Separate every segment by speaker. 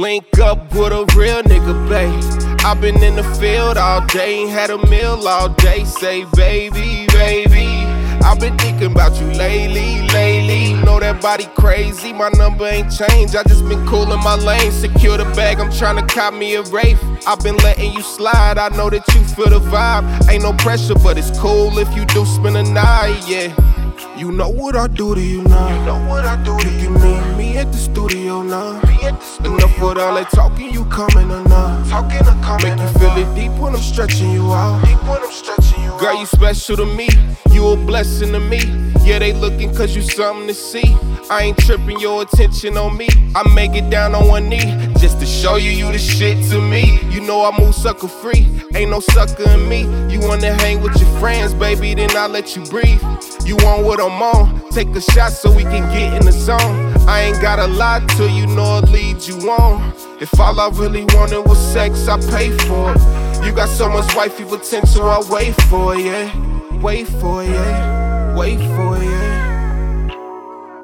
Speaker 1: Link up with a real nigga, babe. i been in the field all day, ain't had a meal all day. Say, baby, baby. I've been thinking about you lately, lately. Know that body crazy, my number ain't changed. I just been cool in my lane. Secure the bag, I'm tryna cop me a Wraith. I've been letting you slide, I know that you feel the vibe. Ain't no pressure, but it's cool if you do spend a night, yeah. You know what I do to you now.
Speaker 2: You know what I do to
Speaker 1: you. Meet me at the studio now.
Speaker 2: Me at the studio
Speaker 1: Enough with all that talking, you coming or not?
Speaker 2: Talking or coming
Speaker 1: Make you feel it deep when I'm stretching you out.
Speaker 2: Deep when I'm stretching you
Speaker 1: Girl, you special to me. You a blessing to me. Yeah, they looking cause you something to see. I ain't tripping your attention on me. I make it down on one knee just to show you you the shit to me. You know I move sucker free. Ain't no sucker in me. You wanna hang with your friends, baby, then I let you breathe. You want what I'm on? Take a shot so we can get in the zone. I ain't got a lie to you, nor lead you on. If all I really wanted was sex, I pay for it. You got so much wifey potential, I wait for it, yeah. Wait for it, yeah. Wait for it, yeah.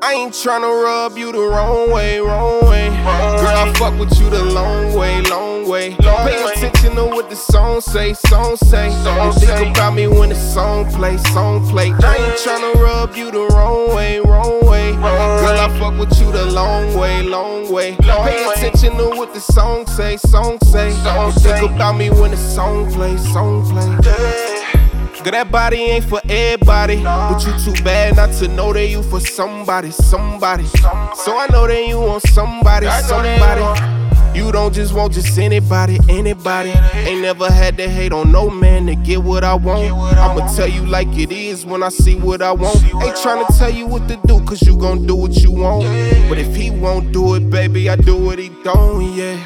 Speaker 1: I ain't tryna rub you the wrong way, wrong way. Girl, I fuck with you the long way, long way. Pay attention to what the song say, song say. Don't think about me when the song play, song play. I ain't tryna rub you the wrong way, wrong way. Girl, I fuck with you the long way, long way. Pay attention to what the song say, song say. Don't think about me when the song play, song play. Girl, that body ain't for everybody. But you too bad not to know that you for somebody, somebody. So I know that you want somebody, somebody. You don't just want just anybody, anybody. Ain't never had to hate on no man to get what I want. I'ma tell you like it is when I see what I want. Ain't trying to tell you what to do, cause you gon' do what you want. But if he won't do it, baby, I do what he don't, yeah.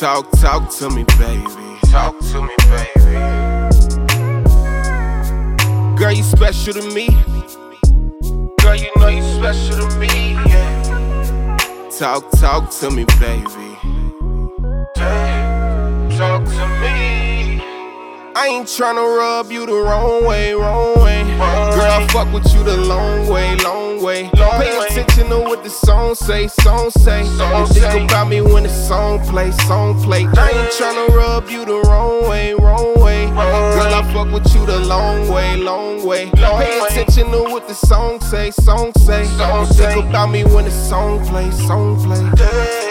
Speaker 1: Talk, talk to me, baby.
Speaker 2: Talk to me, baby.
Speaker 1: Girl, you special to me.
Speaker 2: Girl, you know you special to me, yeah.
Speaker 1: Talk, talk to me, baby. I ain't tryna rub you the wrong way, wrong way. Girl, I fuck with you the long way, long way. Pay attention to what the song say, song say. Don't think about me when the song play, song play. I ain't tryna rub you the wrong way, wrong way. Girl, I fuck with you the long way, long way. Pay attention to what the song say, song say. Don't think about me when the song play, song play.